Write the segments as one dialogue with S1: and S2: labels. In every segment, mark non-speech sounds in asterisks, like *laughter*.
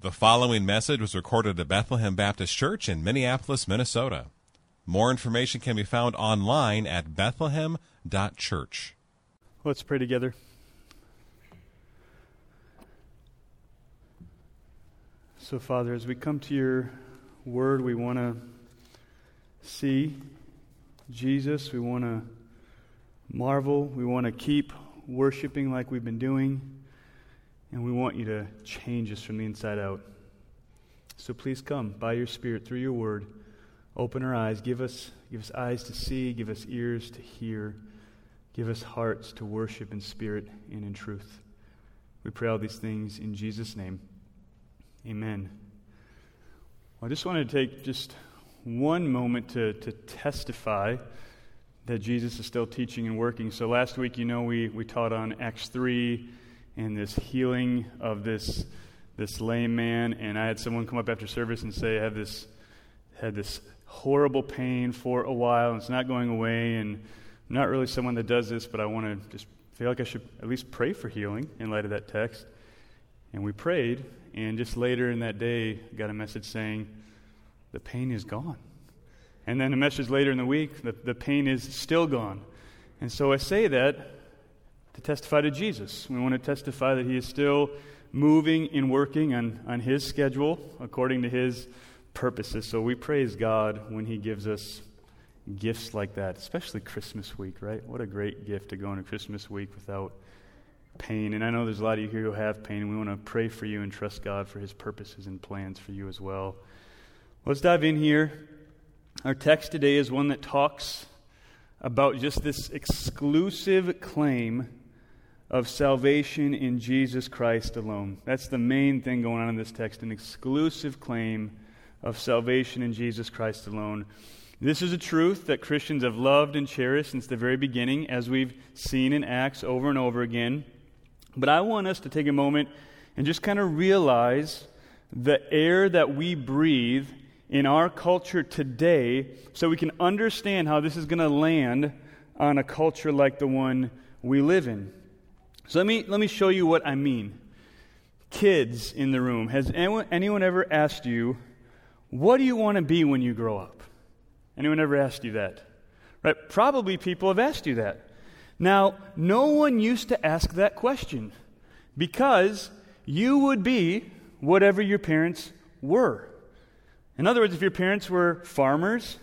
S1: The following message was recorded at Bethlehem Baptist Church in Minneapolis, Minnesota. More information can be found online at bethlehem.church.
S2: Let's pray together. So, Father, as we come to your word, we want to see Jesus. We want to marvel. We want to keep worshiping like we've been doing. And we want you to change us from the inside out. So please come by your Spirit through your word. Open our eyes. Give us, give us eyes to see. Give us ears to hear. Give us hearts to worship in spirit and in truth. We pray all these things in Jesus' name. Amen. Well, I just wanted to take just one moment to, to testify that Jesus is still teaching and working. So last week, you know, we, we taught on Acts 3 and this healing of this this lame man. And I had someone come up after service and say, I have this had this horrible pain for a while, and it's not going away. And I'm not really someone that does this, but I want to just feel like I should at least pray for healing in light of that text. And we prayed, and just later in that day, got a message saying, the pain is gone. And then a message later in the week, the, the pain is still gone. And so I say that to testify to Jesus. We want to testify that He is still moving and working on, on His schedule according to His purposes. So we praise God when He gives us gifts like that, especially Christmas week, right? What a great gift to go into Christmas week without pain. And I know there's a lot of you here who have pain, and we want to pray for you and trust God for His purposes and plans for you as well. Let's dive in here. Our text today is one that talks about just this exclusive claim of salvation in Jesus Christ alone. That's the main thing going on in this text an exclusive claim of salvation in Jesus Christ alone. This is a truth that Christians have loved and cherished since the very beginning, as we've seen in Acts over and over again. But I want us to take a moment and just kind of realize the air that we breathe in our culture today so we can understand how this is going to land on a culture like the one we live in. So let me, let me show you what I mean. Kids in the room, has anyone, anyone ever asked you, what do you want to be when you grow up? Anyone ever asked you that? Right? Probably people have asked you that. Now, no one used to ask that question because you would be whatever your parents were. In other words, if your parents were farmers,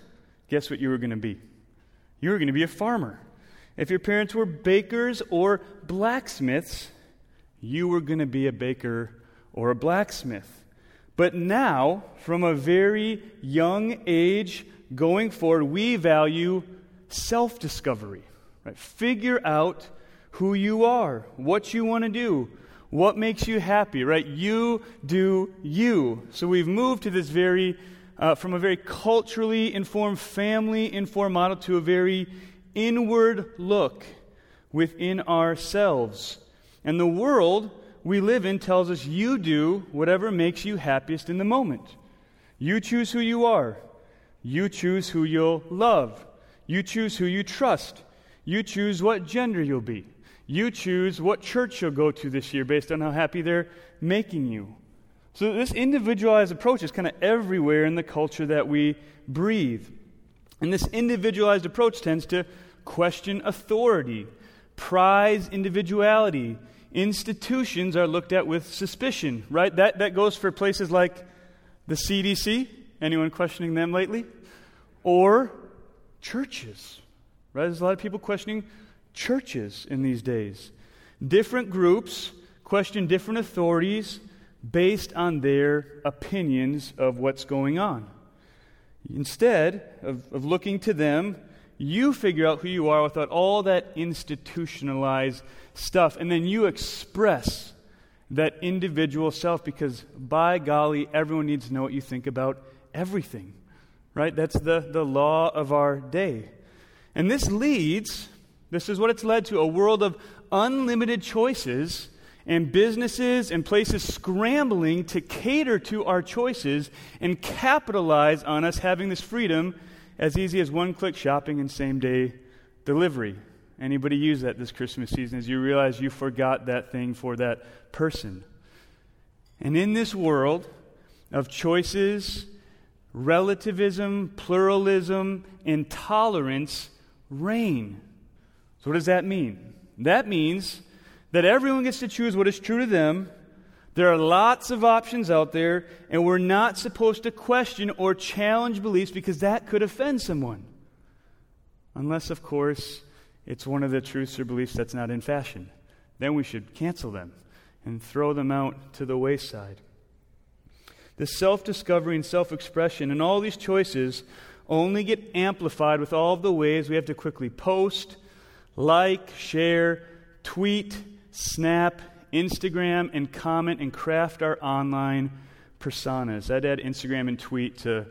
S2: guess what you were going to be? You were going to be a farmer. If your parents were bakers or blacksmiths, you were going to be a baker or a blacksmith. But now, from a very young age going forward, we value self discovery. Right? Figure out who you are, what you want to do, what makes you happy, right? You do you. So we've moved to this very, uh, from a very culturally informed, family informed model to a very inward look within ourselves. And the world we live in tells us you do whatever makes you happiest in the moment. You choose who you are. You choose who you'll love. You choose who you trust. You choose what gender you'll be. You choose what church you'll go to this year based on how happy they're making you. So, this individualized approach is kind of everywhere in the culture that we breathe. And this individualized approach tends to question authority, prize individuality. Institutions are looked at with suspicion, right? That, that goes for places like the CDC. Anyone questioning them lately? Or churches, right? There's a lot of people questioning churches in these days. Different groups question different authorities based on their opinions of what's going on. Instead of, of looking to them you figure out who you are without all that institutionalized stuff, and then you express that individual self because, by golly, everyone needs to know what you think about everything. Right? That's the, the law of our day. And this leads, this is what it's led to, a world of unlimited choices and businesses and places scrambling to cater to our choices and capitalize on us having this freedom as easy as one click shopping and same day delivery. Anybody use that this Christmas season as you realize you forgot that thing for that person? And in this world of choices, relativism, pluralism, and tolerance reign. So, what does that mean? That means that everyone gets to choose what is true to them. There are lots of options out there, and we're not supposed to question or challenge beliefs because that could offend someone. Unless, of course, it's one of the truths or beliefs that's not in fashion. Then we should cancel them and throw them out to the wayside. The self discovery and self expression and all these choices only get amplified with all of the ways we have to quickly post, like, share, tweet, snap, Instagram, and comment and craft our online personas. I'd add Instagram and tweet to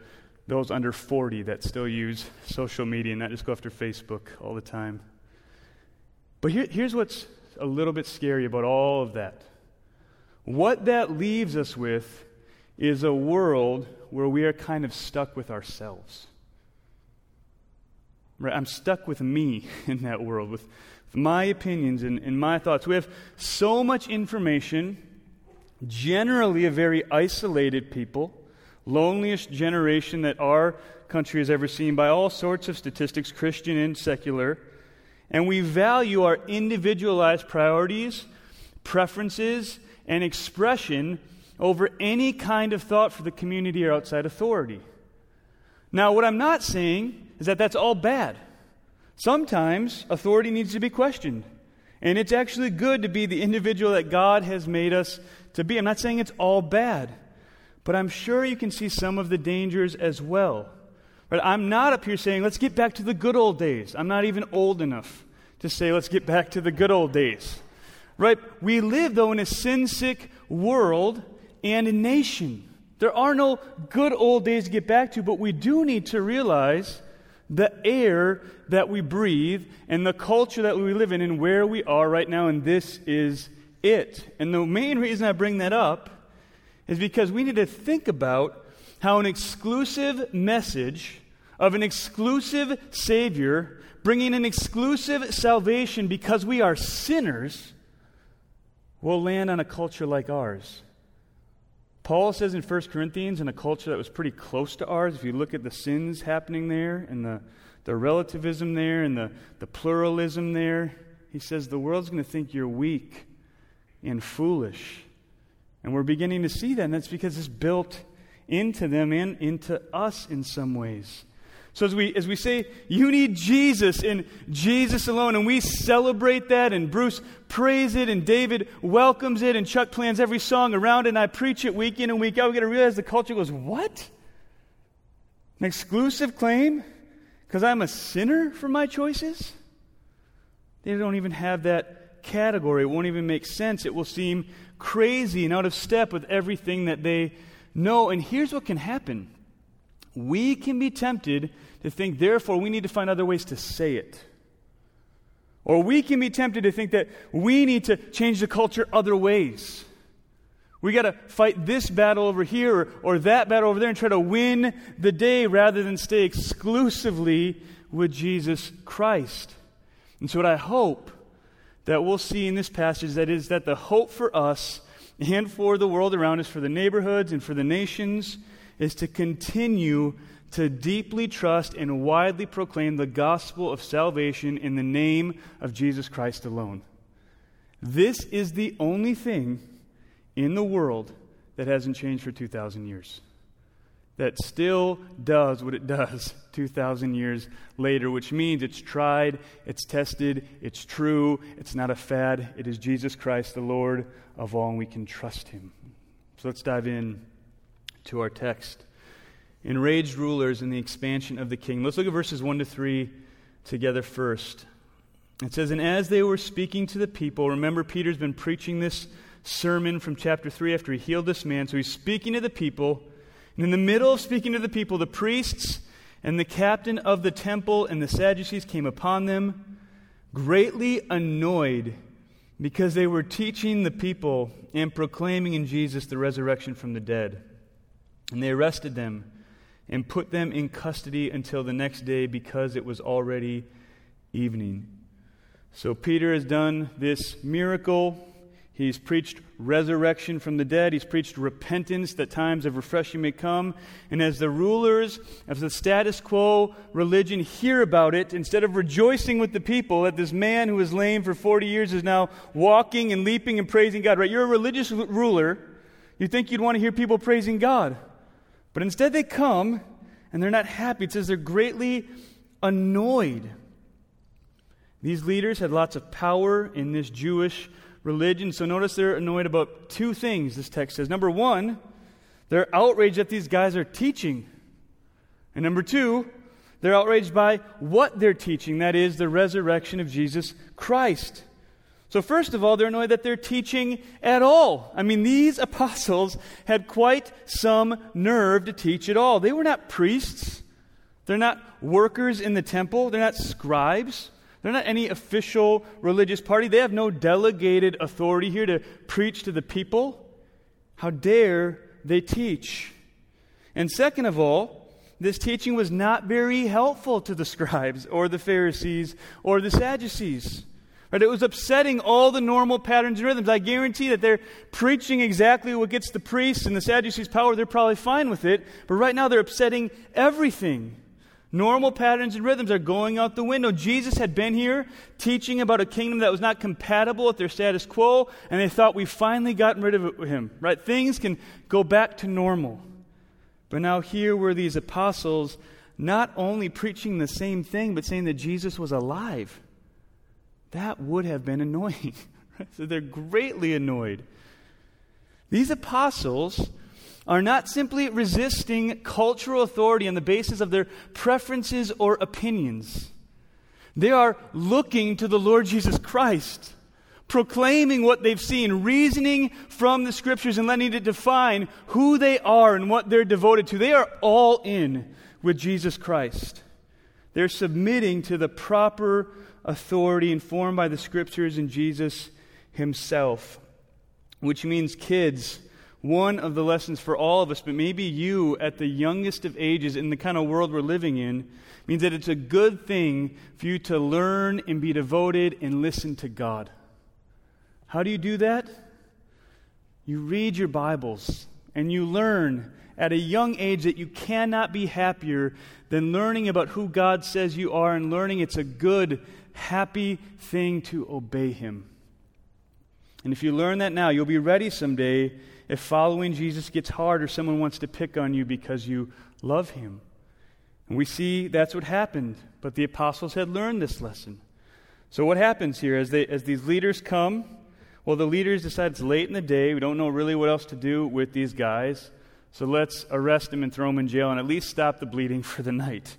S2: those under 40 that still use social media and not just go after Facebook all the time. But here, here's what's a little bit scary about all of that. What that leaves us with is a world where we are kind of stuck with ourselves. Right? I'm stuck with me *laughs* in that world, with, my opinions and, and my thoughts. We have so much information, generally a very isolated people, loneliest generation that our country has ever seen by all sorts of statistics, Christian and secular. And we value our individualized priorities, preferences, and expression over any kind of thought for the community or outside authority. Now, what I'm not saying is that that's all bad. Sometimes authority needs to be questioned. And it's actually good to be the individual that God has made us to be. I'm not saying it's all bad, but I'm sure you can see some of the dangers as well. But I'm not up here saying, let's get back to the good old days. I'm not even old enough to say, let's get back to the good old days. Right? We live, though, in a sin sick world and a nation. There are no good old days to get back to, but we do need to realize the air that we breathe and the culture that we live in and where we are right now, and this is it. And the main reason I bring that up is because we need to think about how an exclusive message of an exclusive Savior bringing an exclusive salvation because we are sinners will land on a culture like ours. Paul says in 1 Corinthians, in a culture that was pretty close to ours, if you look at the sins happening there and the, the relativism there and the, the pluralism there, he says the world's going to think you're weak and foolish. And we're beginning to see that, and that's because it's built into them and into us in some ways. So as we, as we say, you need Jesus and Jesus alone, and we celebrate that, and Bruce prays it, and David welcomes it, and Chuck plans every song around it, and I preach it week in and week out, we got to realize the culture goes, what? An exclusive claim? Because I'm a sinner for my choices? They don't even have that category. It won't even make sense. It will seem crazy and out of step with everything that they know. And here's what can happen we can be tempted to think, therefore, we need to find other ways to say it. Or we can be tempted to think that we need to change the culture other ways. We got to fight this battle over here or, or that battle over there and try to win the day rather than stay exclusively with Jesus Christ. And so, what I hope that we'll see in this passage that is that the hope for us and for the world around us, for the neighborhoods and for the nations, is to continue to deeply trust and widely proclaim the gospel of salvation in the name of Jesus Christ alone. This is the only thing in the world that hasn't changed for 2,000 years. That still does what it *laughs* does 2,000 years later, which means it's tried, it's tested, it's true, it's not a fad. It is Jesus Christ, the Lord of all, and we can trust him. So let's dive in to our text. Enraged rulers and the expansion of the kingdom. Let's look at verses 1 to 3 together first. It says, And as they were speaking to the people, remember, Peter's been preaching this sermon from chapter 3 after he healed this man. So he's speaking to the people. And in the middle of speaking to the people, the priests and the captain of the temple and the Sadducees came upon them, greatly annoyed because they were teaching the people and proclaiming in Jesus the resurrection from the dead. And they arrested them and put them in custody until the next day because it was already evening. So Peter has done this miracle He's preached resurrection from the dead. He's preached repentance that times of refreshing may come. And as the rulers of the status quo religion hear about it, instead of rejoicing with the people that this man who was lame for 40 years is now walking and leaping and praising God, right? You're a religious ruler. You think you'd want to hear people praising God. But instead they come and they're not happy. It says they're greatly annoyed. These leaders had lots of power in this Jewish religion. So notice they're annoyed about two things, this text says. Number one, they're outraged that these guys are teaching. And number two, they're outraged by what they're teaching that is, the resurrection of Jesus Christ. So, first of all, they're annoyed that they're teaching at all. I mean, these *laughs* apostles had quite some nerve to teach at all. They were not priests, they're not workers in the temple, they're not scribes. They're not any official religious party. They have no delegated authority here to preach to the people. How dare they teach? And second of all, this teaching was not very helpful to the scribes or the Pharisees or the Sadducees. Right? It was upsetting all the normal patterns and rhythms. I guarantee that they're preaching exactly what gets the priests and the Sadducees power. They're probably fine with it. But right now they're upsetting everything. Normal patterns and rhythms are going out the window. Jesus had been here teaching about a kingdom that was not compatible with their status quo, and they thought we've finally gotten rid of him. Right? Things can go back to normal. But now here were these apostles not only preaching the same thing, but saying that Jesus was alive. That would have been annoying. *laughs* so they're greatly annoyed. These apostles are not simply resisting cultural authority on the basis of their preferences or opinions. They are looking to the Lord Jesus Christ, proclaiming what they've seen, reasoning from the scriptures, and letting it define who they are and what they're devoted to. They are all in with Jesus Christ. They're submitting to the proper authority informed by the scriptures and Jesus himself, which means, kids, one of the lessons for all of us, but maybe you at the youngest of ages in the kind of world we're living in, means that it's a good thing for you to learn and be devoted and listen to God. How do you do that? You read your Bibles and you learn at a young age that you cannot be happier than learning about who God says you are and learning it's a good, happy thing to obey Him. And if you learn that now, you'll be ready someday if following Jesus gets hard or someone wants to pick on you because you love him. And we see that's what happened, but the apostles had learned this lesson. So, what happens here as, they, as these leaders come? Well, the leaders decide it's late in the day. We don't know really what else to do with these guys. So, let's arrest them and throw them in jail and at least stop the bleeding *laughs* for the night.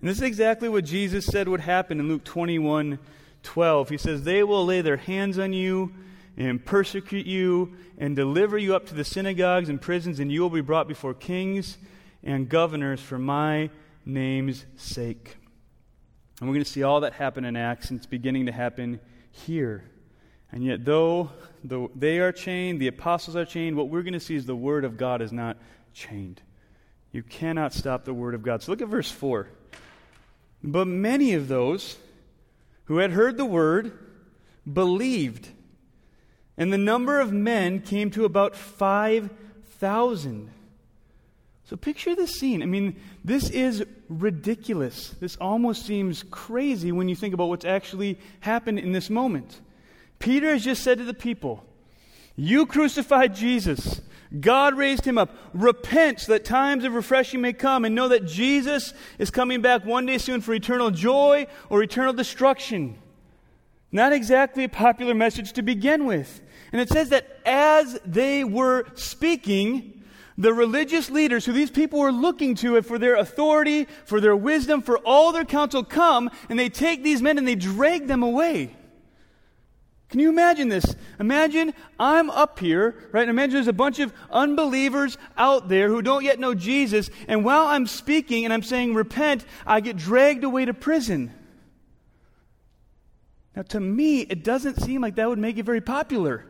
S2: And this is exactly what Jesus said would happen in Luke 21 12. He says, They will lay their hands on you and persecute you and deliver you up to the synagogues and prisons, and you will be brought before kings and governors for my name's sake. And we're going to see all that happen in Acts, and it's beginning to happen here. And yet, though they are chained, the apostles are chained, what we're going to see is the Word of God is not chained. You cannot stop the Word of God. So look at verse 4. But many of those who had heard the Word believed. And the number of men came to about 5,000. So picture this scene. I mean, this is ridiculous. This almost seems crazy when you think about what's actually happened in this moment. Peter has just said to the people, You crucified Jesus. God raised him up. Repent so that times of refreshing may come and know that Jesus is coming back one day soon for eternal joy or eternal destruction. Not exactly a popular message to begin with. And it says that as they were speaking, the religious leaders who these people were looking to for their authority, for their wisdom, for all their counsel come, and they take these men and they drag them away. Can you imagine this? Imagine I'm up here, right? Imagine there's a bunch of unbelievers out there who don't yet know Jesus, and while I'm speaking and I'm saying repent, I get dragged away to prison. Now, to me, it doesn't seem like that would make it very popular.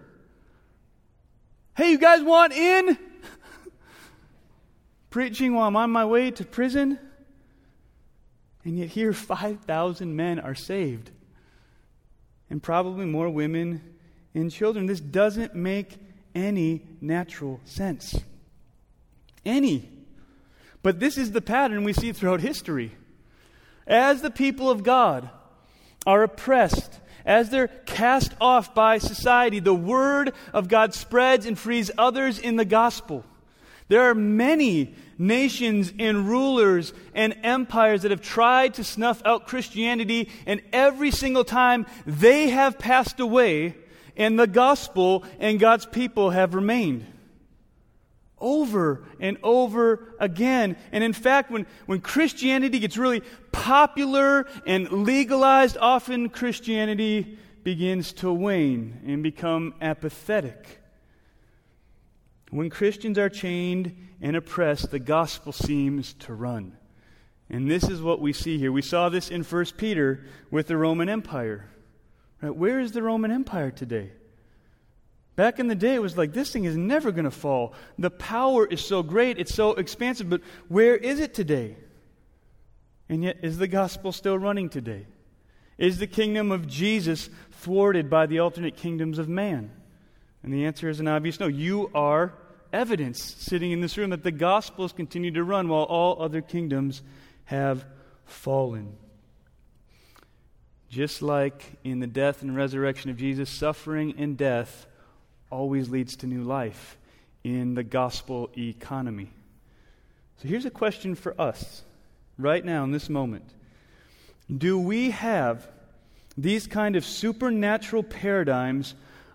S2: Hey, you guys want in? *laughs* Preaching while I'm on my way to prison? And yet, here, *laughs* 5,000 men are saved. And probably more women and children. This doesn't make any natural sense. Any. But this is the pattern we see throughout history. As the people of God are oppressed, as they're cast off by society, the word of God spreads and frees others in the gospel. There are many nations and rulers and empires that have tried to snuff out Christianity, and every single time they have passed away, and the gospel and God's people have remained. Over and over again. And in fact, when, when Christianity gets really popular and legalized, often Christianity begins to wane and become apathetic. When Christians are chained and oppressed, the gospel seems to run. And this is what we see here. We saw this in 1 Peter with the Roman Empire. Right? Where is the Roman Empire today? Back in the day, it was like this thing is never going to fall. The power is so great, it's so expansive, but where is it today? And yet, is the gospel still running today? Is the kingdom of Jesus thwarted by the alternate kingdoms of man? And the answer is an obvious no. You are evidence sitting in this room that the gospels continue to run while all other kingdoms have fallen. Just like in the death and resurrection of Jesus, suffering and death always leads to new life in the gospel economy. So here's a question for us right now in this moment. Do we have these kind of supernatural paradigms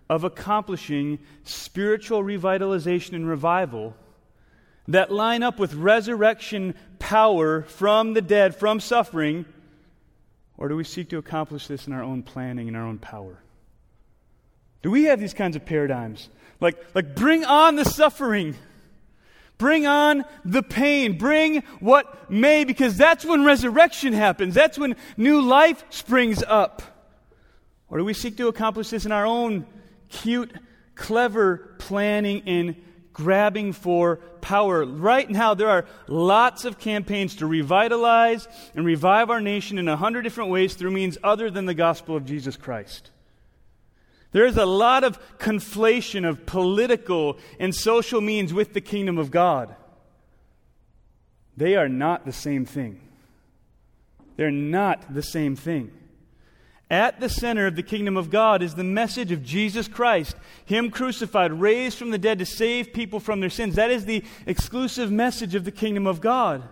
S2: of accomplishing spiritual revitalization and revival that line up with resurrection power from the dead, from suffering? Or do we seek to accomplish this in our own planning and our own power? Do we have these kinds of paradigms? Like, like bring on the suffering. Bring on the pain. Bring what may, because that's when resurrection happens. That's when new life springs up. Or do we seek to accomplish this in our own cute, clever planning and grabbing for power? Right now, there are lots of campaigns to revitalize and revive our nation in a hundred different ways through means other than the gospel of Jesus Christ. There is a lot of conflation of political and social means with the kingdom of God. They are not the same thing. They're not the same thing. At the center of the kingdom of God is the message of Jesus Christ, Him crucified, raised from the dead to save people from their sins. That is the exclusive message of the kingdom of God.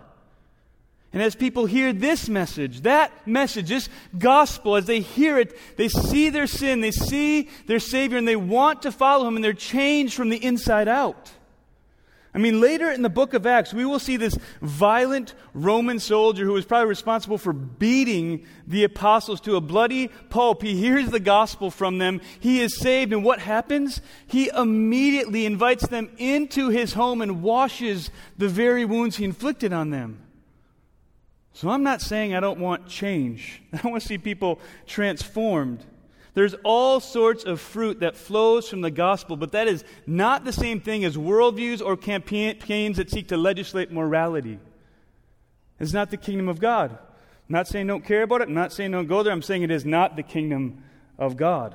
S2: And as people hear this message, that message, this gospel, as they hear it, they see their sin, they see their Savior, and they want to follow Him, and they're changed from the inside out. I mean, later in the book of Acts, we will see this violent Roman soldier who was probably responsible for beating the apostles to a bloody pulp. He hears the gospel from them. He is saved. And what happens? He immediately invites them into his home and washes the very wounds he inflicted on them. So I'm not saying I don't want change. *laughs* I want to see people transformed. There's all sorts of fruit that flows from the gospel, but that is not the same thing as worldviews or campaigns that seek to legislate morality. It's not the kingdom of God. I'm not saying don't care about it. I'm not saying don't go there. I'm saying it is not the kingdom of God.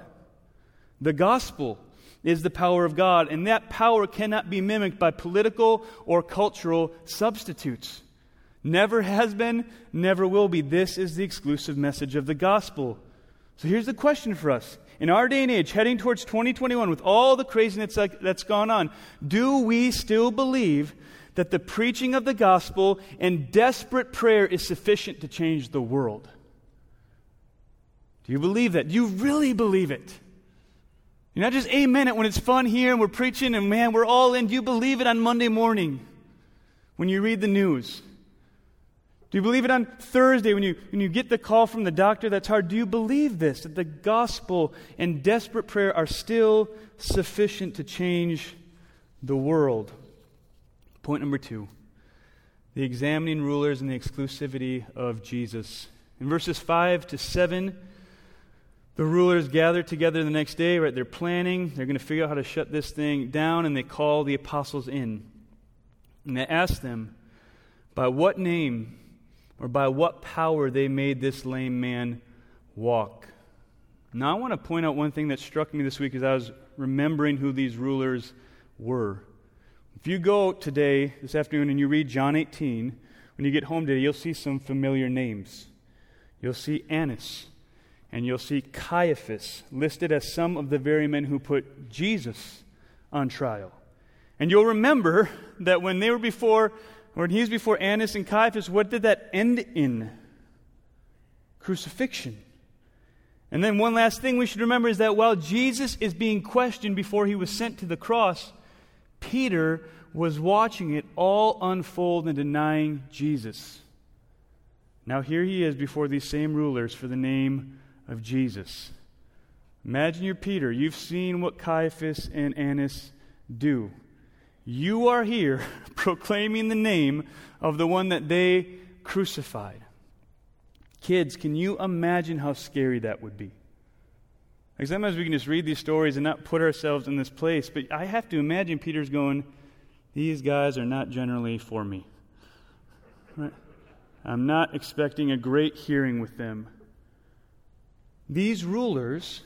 S2: The gospel is the power of God, and that power cannot be mimicked by political or cultural substitutes. Never has been, never will be. This is the exclusive message of the gospel. So here's the question for us. In our day and age, heading towards 2021, with all the craziness that's gone on, do we still believe that the preaching of the gospel and desperate prayer is sufficient to change the world? Do you believe that? Do you really believe it? You're not just amen it when it's fun here and we're preaching and man, we're all in. Do you believe it on Monday morning when you read the news? Do you believe it on Thursday when you, when you get the call from the doctor that's hard? Do you believe this? That the gospel and desperate prayer are still sufficient to change the world? Point number two the examining rulers and the exclusivity of Jesus. In verses 5 to 7, the rulers gather together the next day, right? They're planning, they're going to figure out how to shut this thing down, and they call the apostles in. And they ask them, By what name or by what power they made this lame man walk. Now, I want to point out one thing that struck me this week as I was remembering who these rulers were. If you go today, this afternoon, and you read John 18, when you get home today, you'll see some familiar names. You'll see Annas, and you'll see Caiaphas listed as some of the very men who put Jesus on trial. And you'll remember that when they were before, when he was before Annas and Caiaphas, what did that end in? Crucifixion. And then one last thing we should remember is that while Jesus is being questioned before he was sent to the cross, Peter was watching it all unfold and denying Jesus. Now here he is before these same rulers for the name of Jesus. Imagine you're Peter. You've seen what Caiaphas and Annas do. You are here *laughs* proclaiming the name of the one that they crucified. Kids, can you imagine how scary that would be? Like sometimes we can just read these stories and not put ourselves in this place, but I have to imagine Peter's going, These guys are not generally for me. Right? I'm not expecting a great hearing with them. These rulers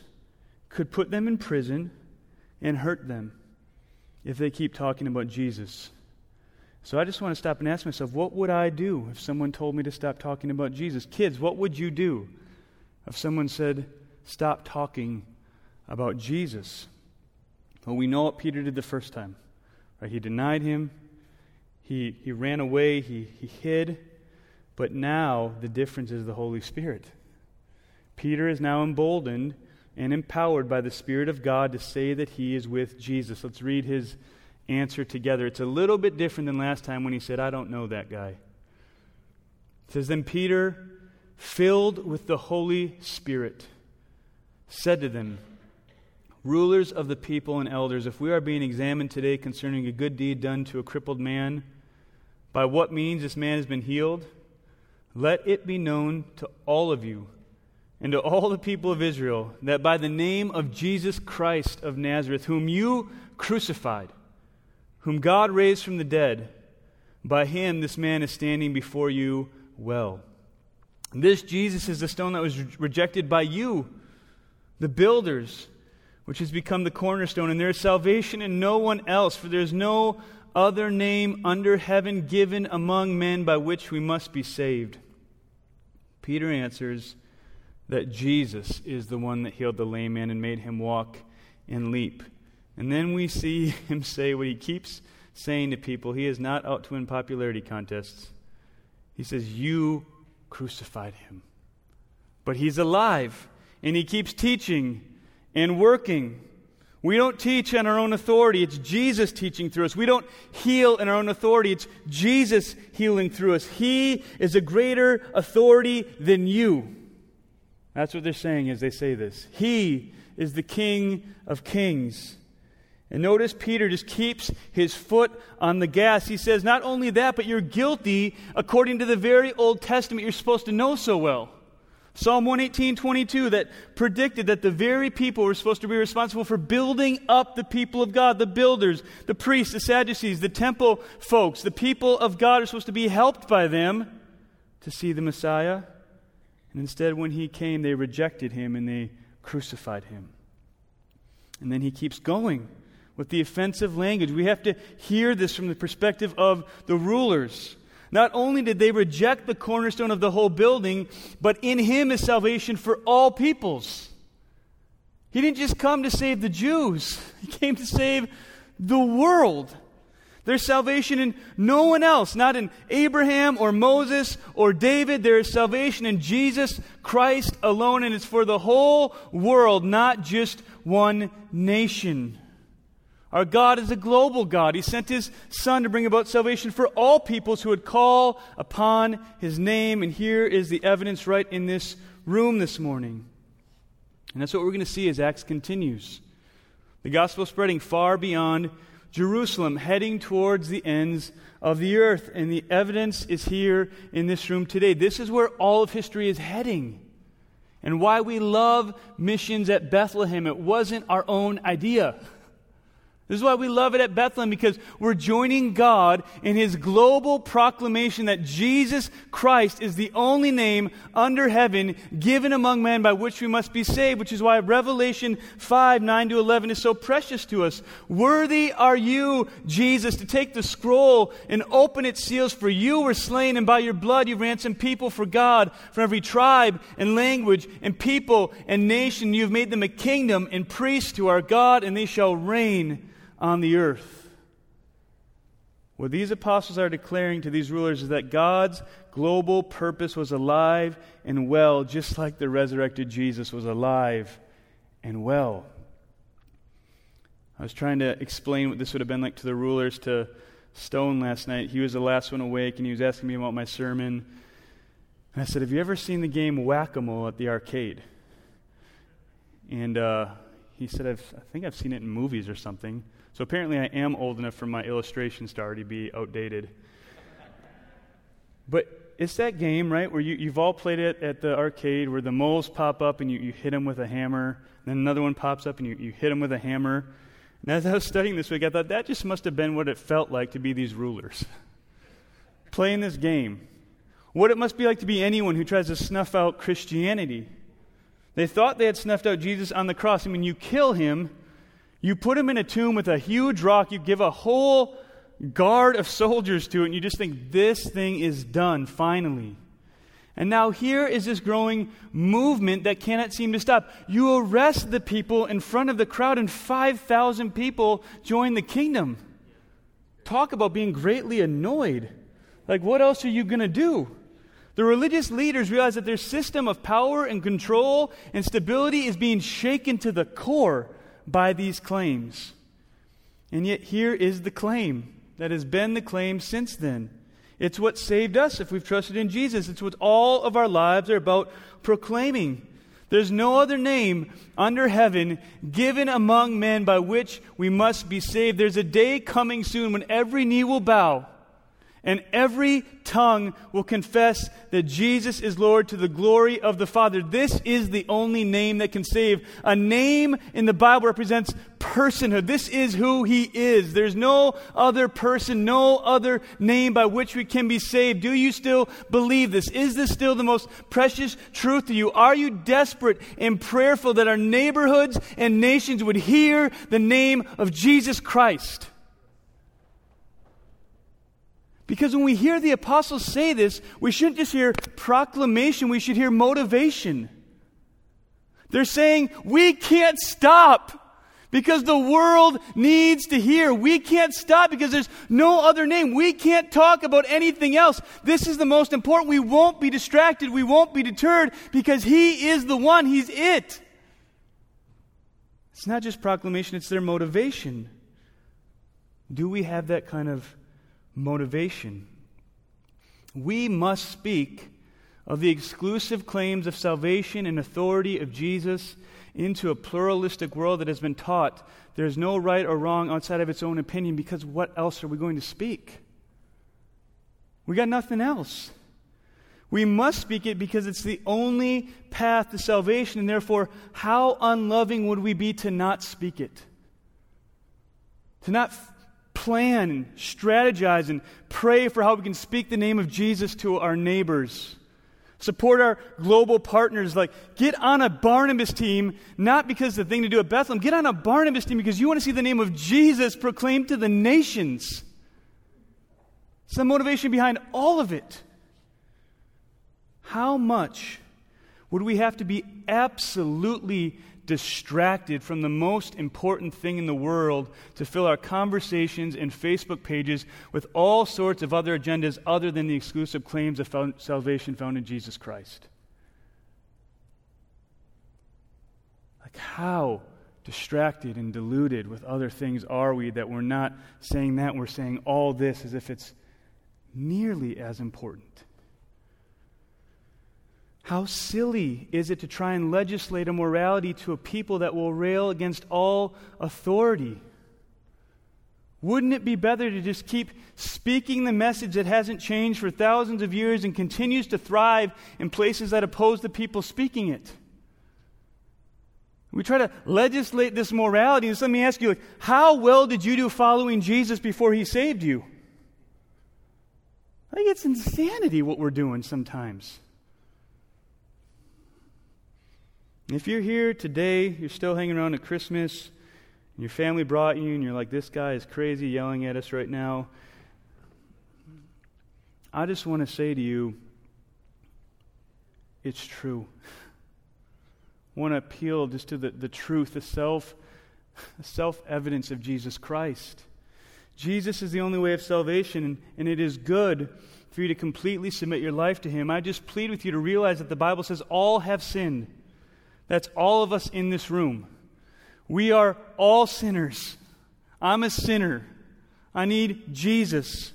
S2: could put them in prison and hurt them if they keep talking about Jesus. So I just want to stop and ask myself, what would I do if someone told me to stop talking about Jesus? Kids, what would you do if someone said, stop talking about Jesus? Well, we know what Peter did the first time. Right? He denied him, he, he ran away, he, he hid. But now the difference is the Holy Spirit. Peter is now emboldened and empowered by the Spirit of God to say that he is with Jesus. Let's read his answer together. It's a little bit different than last time when he said, I don't know that guy. It says, Then Peter, filled with the Holy Spirit, said to them, Rulers of the people and elders, if we are being examined today concerning a good deed done to a crippled man, by what means this man has been healed, let it be known to all of you and to all the people of Israel that by the name of Jesus Christ of Nazareth, whom you crucified, whom God raised from the dead, by him this man is standing before you well. This Jesus is the stone that was re- rejected by you, the builders, which has become the cornerstone. And there is salvation in no one else, for there is no other name under heaven given among men by which we must be saved. Peter answers that Jesus is the one that healed the lame man and made him walk and leap. And then we see *laughs* him say what he keeps saying to people. He is not out to win popularity contests. He says, You crucified him. But he's alive, and he keeps teaching and working. We don't teach on our own authority. It's Jesus teaching through us. We don't heal in our own authority. It's Jesus healing through us. He is a greater authority than you. That's what they're saying as they say this. He is the King of Kings. And notice Peter just keeps his foot on the gas. He says, Not only that, but you're guilty according to the very Old Testament you're supposed to know so well. Psalm 118, 22, that predicted that the very people were supposed to be responsible for building up the people of God, the builders, the priests, the Sadducees, the temple folks, the people of God are supposed to be helped by them to see the Messiah. And instead, when he came, they rejected him and they crucified him. And then he keeps going with the offensive language. We have to hear this from the perspective of the rulers. Not only did they reject the cornerstone of the whole building, but in him is salvation for all peoples. He didn't just come to save the Jews, *laughs* he came to save the world. There's salvation in no one else, not in Abraham or Moses or David. There is salvation in Jesus Christ alone, and it's for the whole world, not just one nation. Our God is a global God. He sent His Son to bring about salvation for all peoples who would call upon His name. And here is the evidence right in this room this morning. And that's what we're going to see as Acts continues. The gospel spreading far beyond Jerusalem, heading towards the ends of the earth. And the evidence is here in this room today. This is where all of history is heading. And why we love missions at Bethlehem. It wasn't our own idea. This is why we love it at Bethlehem because we're joining God in his global proclamation that Jesus Christ is the only name under heaven given among men by which we must be saved, which is why Revelation 5 9 to 11 is so precious to us. Worthy are you, Jesus, to take the scroll and open its seals, for you were slain, and by your blood you ransomed people for God from every tribe and language and people and nation. You've made them a kingdom and priests to our God, and they shall reign on the earth. What these apostles are declaring to these rulers is that God's global purpose was alive and well, just like the resurrected Jesus was alive and well. I was trying to explain what this would have been like to the rulers to Stone last night. He was the last one awake, and he was asking me about my sermon. And I said, Have you ever seen the game Whack a Mole at the arcade? And uh, he said, I think I've seen it in movies or something. So apparently, I am old enough for my illustrations to already be outdated. But it's that game, right, where you, have all played it at the arcade where the moles pop up and you, you hit them with a hammer. Then another one pops up and you, you hit them with a hammer. And as I was studying this week, I thought that just must have been what it felt like to be these rulers. *laughs* Playing this game. What it must be like to be anyone who tries to snuff out Christianity. They thought they had snuffed out Jesus on the cross. I mean, you kill him, you put him in a tomb with a huge rock, you give a whole guard of soldiers to it, and you just think, this thing is done, finally. And now here is this growing movement that cannot seem to stop. You arrest the people in front of the crowd, and 5,000 people join the kingdom. Talk about being greatly annoyed. Like, what else are you going to do? The religious leaders realize that their system of power and control and stability is being shaken to the core by these claims. And yet, here is the claim that has been the claim since then. It's what saved us if we've trusted in Jesus. It's what all of our lives are about proclaiming. There's no other name under heaven given among men by which we must be saved. There's a day coming soon when every knee will bow and every tongue will confess that Jesus is Lord to the glory of the Father. This is the only name that can save. A name in the Bible represents personhood. This is who He is. There's no other person, no other name by which we can be saved. Do you still believe this? Is this still the most precious truth to you? Are you desperate and prayerful that our neighborhoods and nations would hear the name of Jesus Christ? Because when we hear the apostles say this, we shouldn't just hear proclamation, we should hear motivation. They're saying, we can't stop because the world needs to hear. We can't stop because there's no other name. We can't talk about anything else. This is the most important. We won't be distracted. We won't be deterred because He is the one. He's it. It's not just proclamation, it's their motivation. Do we have that kind of motivation. We must speak of the exclusive claims of salvation and authority of Jesus into a pluralistic world that has been taught there's no right or wrong outside of its own opinion because what else are we going to speak? We got nothing else. We must speak it because it's the only path to salvation, and therefore, how unloving would we be to not speak it? To not plan and strategize and pray for how we can speak the name of Jesus to our neighbors. Support our global partners. Like, get on a Barnabas team, not because the thing to do at Bethlehem. Get on a Barnabas team because you want to see the name of Jesus proclaimed to the nations. It's the motivation behind all of it. How much would we have to be absolutely distracted from the most important thing in the world to fill our conversations and Facebook pages with all sorts of other agendas other than the exclusive claims of salvation found in Jesus Christ. Like, how distracted and deluded with other things are we that we're not saying that, we're saying all this as if it's nearly as important? How silly is it to try and legislate a morality to a people that will rail against all authority? Wouldn't it be better to just keep speaking the message that hasn't changed for thousands of years and continues to thrive in places that oppose the people speaking it? We try to legislate this morality. So let me ask you, like, how well did you do following Jesus before he saved you? I think it's insanity what we're doing sometimes. If you're here today, you're still hanging around at Christmas, and your family brought you, and you're like, this guy is crazy yelling at us right now, I just want to say to you, it's true. I want to appeal just to the, the truth, the self, self evidence of Jesus Christ. Jesus is the only way of salvation, and, and it is good for you to completely submit your life to Him. I just plead with you to realize that the Bible says all have sinned. That's all of us in this room. We are all sinners. I'm a sinner. I need Jesus.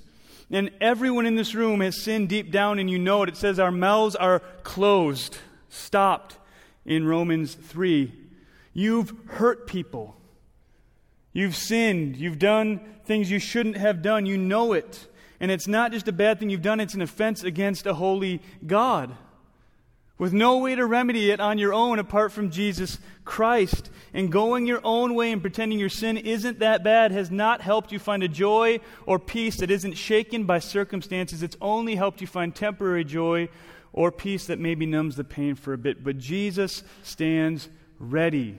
S2: And everyone in this room has sinned deep down, and you know it. It says our mouths are closed, stopped in Romans 3. You've hurt people. You've sinned. You've done things you shouldn't have done. You know it. And it's not just a bad thing you've done, it's an offense against a holy God. With no way to remedy it on your own apart from Jesus Christ. And going your own way and pretending your sin isn't that bad has not helped you find a joy or peace that isn't shaken by circumstances. It's only helped you find temporary joy or peace that maybe numbs the pain for a bit. But Jesus stands ready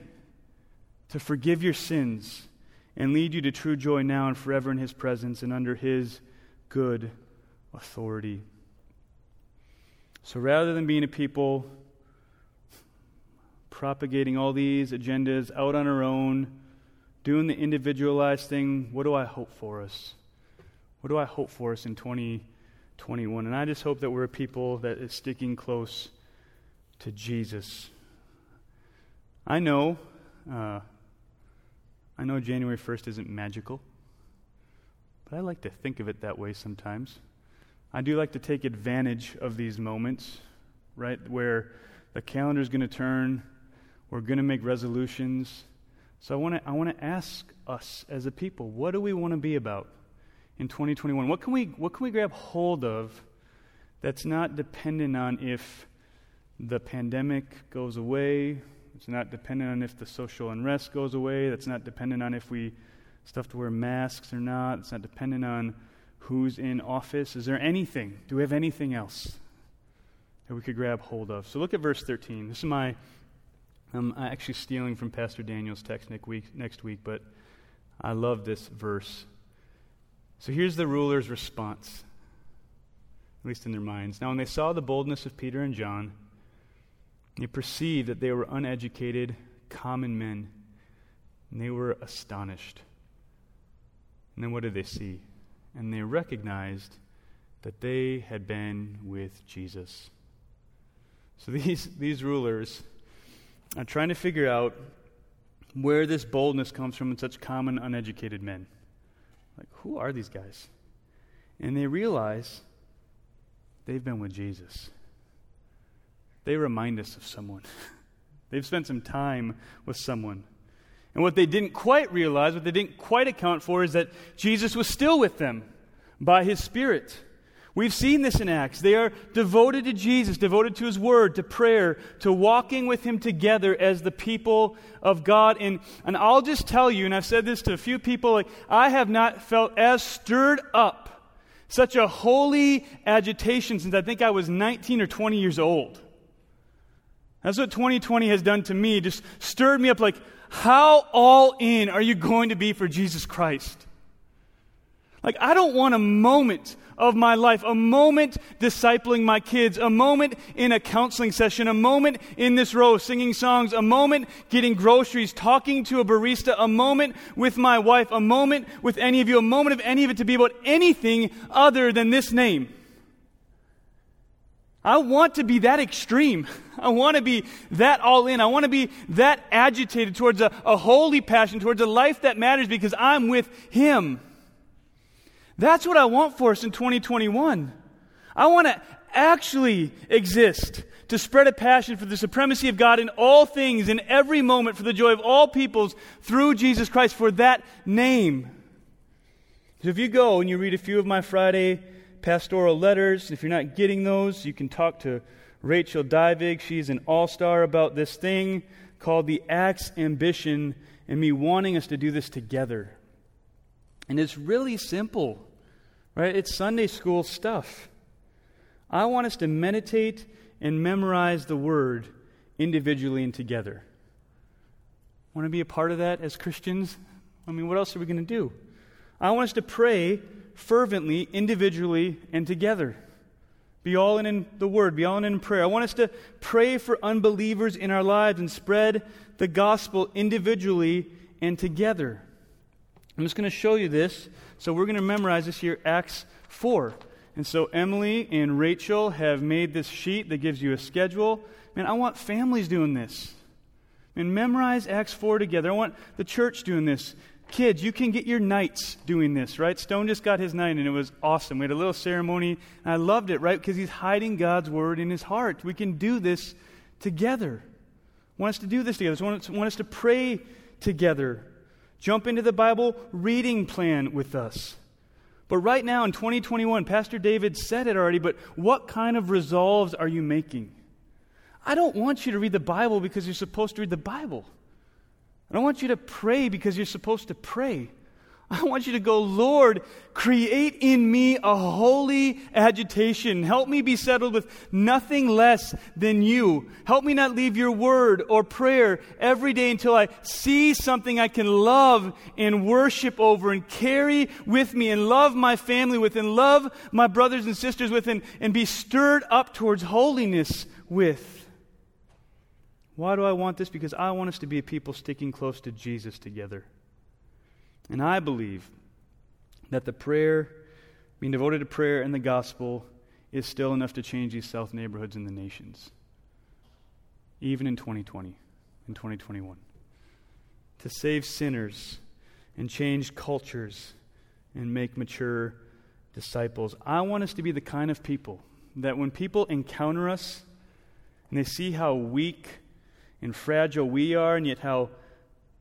S2: to forgive your sins and lead you to true joy now and forever in His presence and under His good authority. So rather than being a people propagating all these agendas out on our own, doing the individualized thing, what do I hope for us? What do I hope for us in 2021? And I just hope that we're a people that is sticking close to Jesus. I know, uh, I know January 1st isn't magical, but I like to think of it that way sometimes. I do like to take advantage of these moments, right, where the calendar is going to turn, we're going to make resolutions. So I want to I want to ask us as a people, what do we want to be about in 2021? What can we what can we grab hold of that's not dependent on if the pandemic goes away, it's not dependent on if the social unrest goes away, that's not dependent on if we still have to wear masks or not, it's not dependent on who's in office. Is there anything? Do we have anything else that we could grab hold of? So look at verse 13. This is my I'm actually stealing from Pastor Daniel's text next week, next week, but I love this verse. So here's the ruler's response, at least in their minds. Now, when they saw the boldness of Peter and John, they perceived that they were uneducated, common men, and they were astonished. And then what did they see? And they recognized that they had been with Jesus. So *laughs* these, these rulers I'm trying to figure out where this boldness comes from in such common, uneducated men. Like, who are these guys? And they realize they've been with Jesus. They remind us of someone. *laughs* they've spent some time with someone. And what they didn't quite realize, what they didn't quite account for, is that Jesus was still with them by his Spirit. We've seen this in Acts. They are devoted to Jesus, devoted to His Word, to prayer, to walking with Him together as the people of God. And, and I'll just tell you, and I've said this to a few people, like, I have not felt as stirred up, such a holy agitation since I think I was 19 or 20 years old. That's what 2020 has done to me, just stirred me up like, how all in are you going to be for Jesus Christ? Like, I don't want a moment of my life, a moment discipling my kids, a moment in a counseling session, a moment in this row singing songs, a moment getting groceries, talking to a barista, a moment with my wife, a moment with any of you, a moment of any of it to be about anything other than this name. I want to be that extreme. I want to be that all in. I want to be that agitated towards a, a holy passion, towards a life that matters because I'm with Him. That's what I want for us in 2021. I want to actually exist to spread a passion for the supremacy of God in all things, in every moment, for the joy of all peoples through Jesus Christ, for that name. So if you go and you read a few of my Friday pastoral letters, if you're not getting those, you can talk to Rachel Divig. She's an all star about this thing called the Acts Ambition and me wanting us to do this together. And it's really simple, right? It's Sunday school stuff. I want us to meditate and memorize the Word individually and together. Want to be a part of that as Christians? I mean, what else are we going to do? I want us to pray fervently, individually, and together. Be all in, in the Word, be all in in prayer. I want us to pray for unbelievers in our lives and spread the gospel individually and together. I'm just going to show you this. So we're going to memorize this here, Acts 4. And so Emily and Rachel have made this sheet that gives you a schedule. Man, I want families doing this. And memorize Acts 4 together. I want the church doing this. Kids, you can get your knights doing this, right? Stone just got his knight, and it was awesome. We had a little ceremony, and I loved it, right? Because he's hiding God's word in his heart. We can do this together. Want us to do this together. Want us to pray together. Jump into the Bible reading plan with us. But right now in 2021, Pastor David said it already, but what kind of resolves are you making? I don't want you to read the Bible because you're supposed to read the Bible. I don't want you to pray because you're supposed to pray. I want you to go, Lord, create in me a holy agitation. Help me be settled with nothing less than you. Help me not leave your word or prayer every day until I see something I can love and worship over and carry with me and love my family with and love my brothers and sisters with and, and be stirred up towards holiness with. Why do I want this? Because I want us to be a people sticking close to Jesus together. And I believe that the prayer, being devoted to prayer and the gospel, is still enough to change these south neighborhoods and the nations, even in 2020, and 2021. To save sinners and change cultures and make mature disciples. I want us to be the kind of people that when people encounter us and they see how weak and fragile we are, and yet how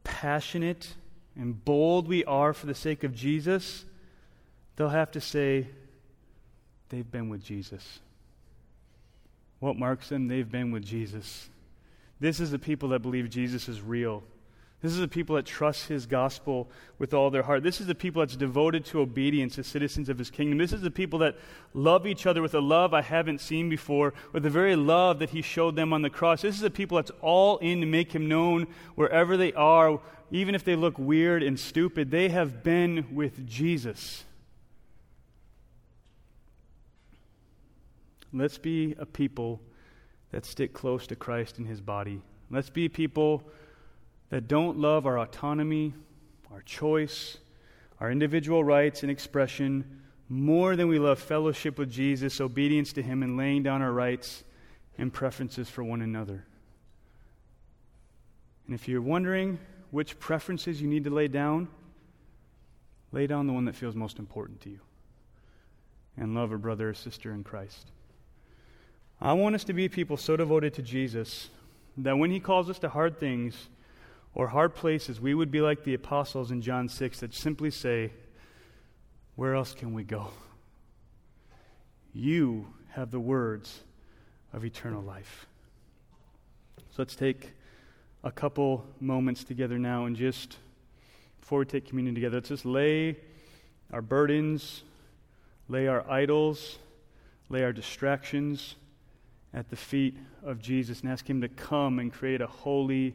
S2: passionate and bold we are for the sake of Jesus, they'll have to say, they've been with Jesus. What marks them? They've been with Jesus. This is the people that believe Jesus is real. This is the people that trust his gospel with all their heart. This is the people that's devoted to obedience as citizens of his kingdom. This is the people that love each other with a love I haven't seen before, with the very love that he showed them on the cross. This is the people that's all in to make him known wherever they are, even if they look weird and stupid. They have been with Jesus. Let's be a people that stick close to Christ and his body. Let's be people that don't love our autonomy, our choice, our individual rights and expression more than we love fellowship with Jesus, obedience to Him, and laying down our rights and preferences for one another. And if you're wondering which preferences you need to lay down, lay down the one that feels most important to you and love a brother or sister in Christ. I want us to be people so devoted to Jesus that when He calls us to hard things, or hard places, we would be like the apostles in John 6 that simply say, Where else can we go? You have the words of eternal life. So let's take a couple moments together now and just, before we take communion together, let's just lay our burdens, lay our idols, lay our distractions at the feet of Jesus and ask Him to come and create a holy,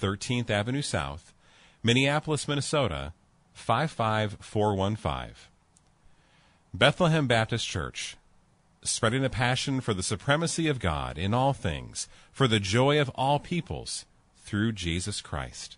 S1: 13th Avenue South, Minneapolis, Minnesota 55415. Bethlehem Baptist Church, spreading a passion for the supremacy of God in all things, for the joy of all peoples, through Jesus Christ.